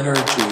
energy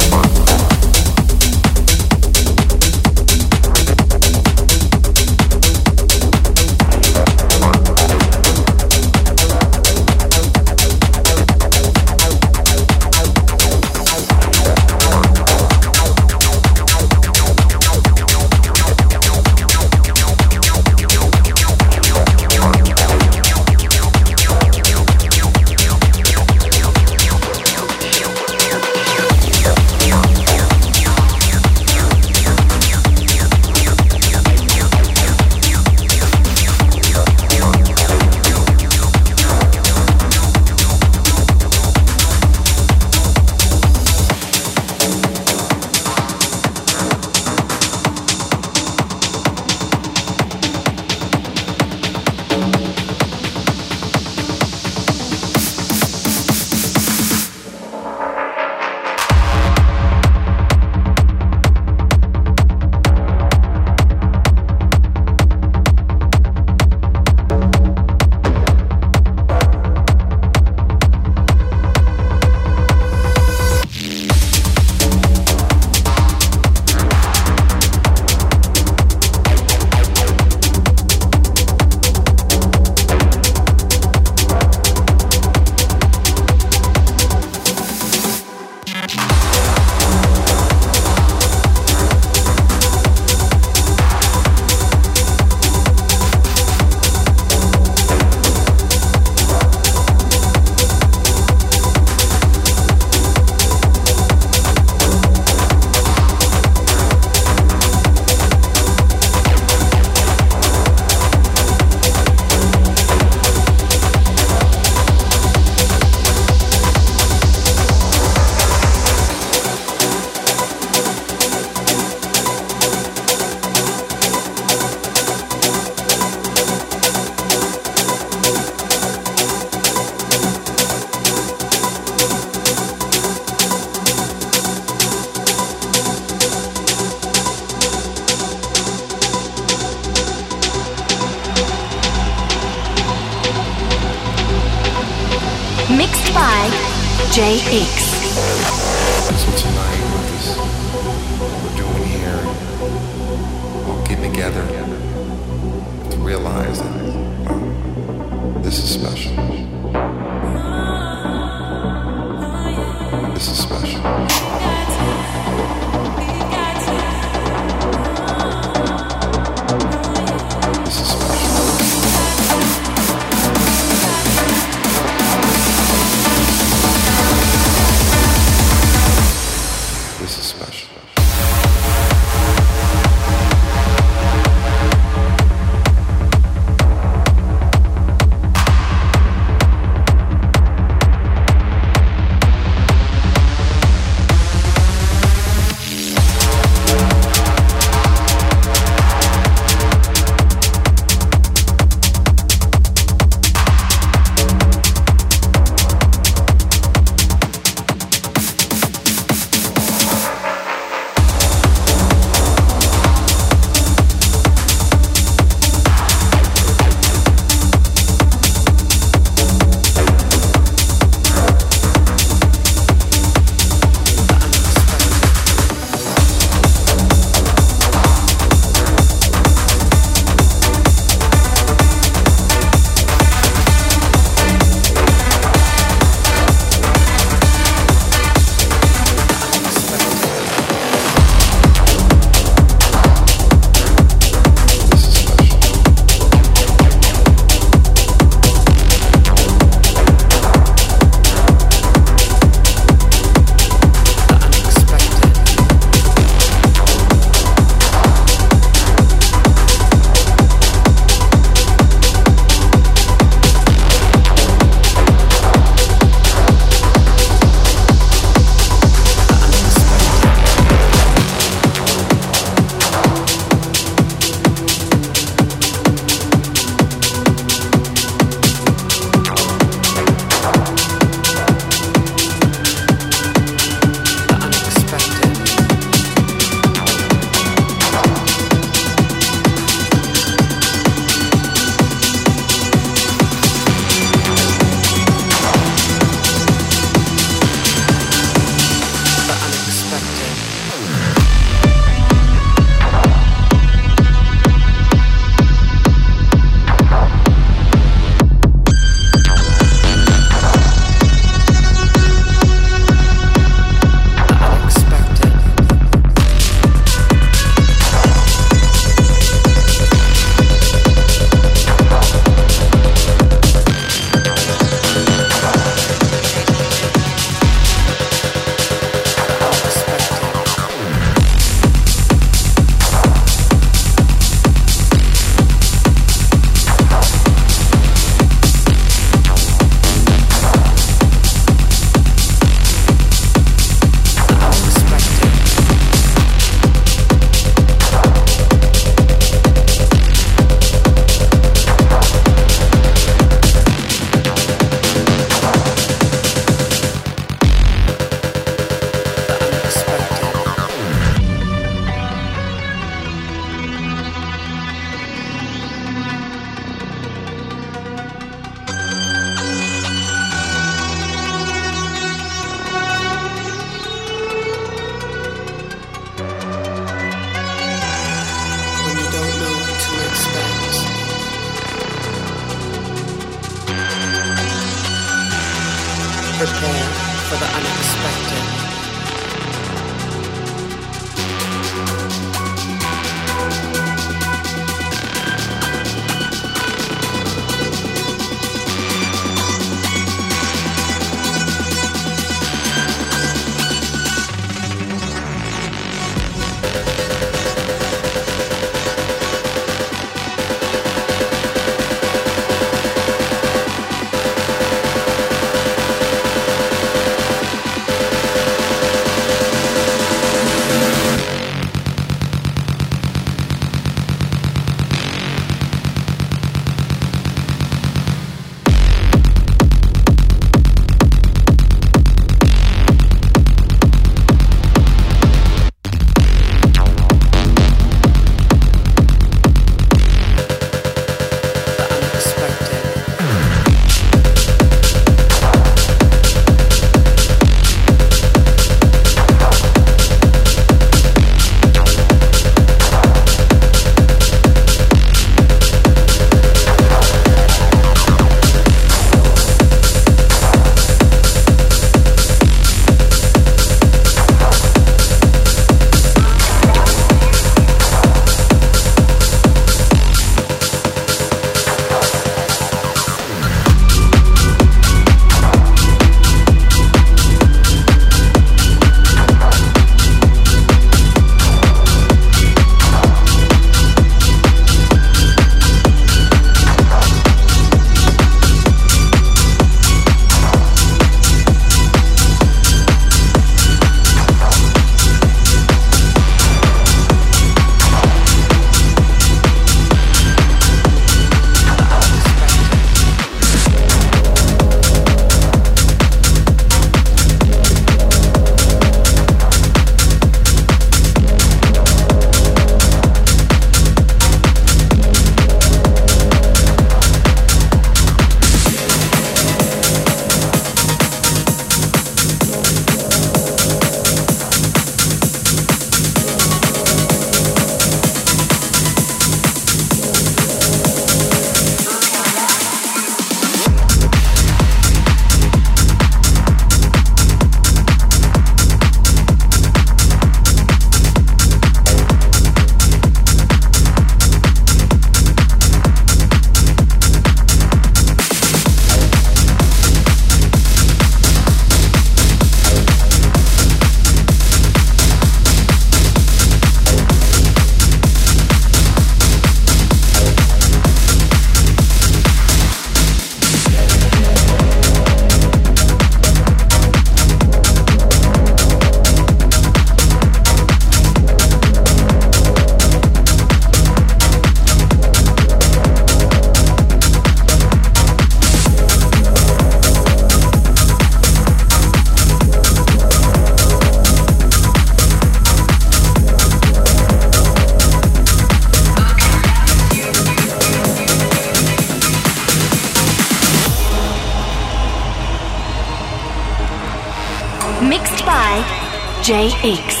JX.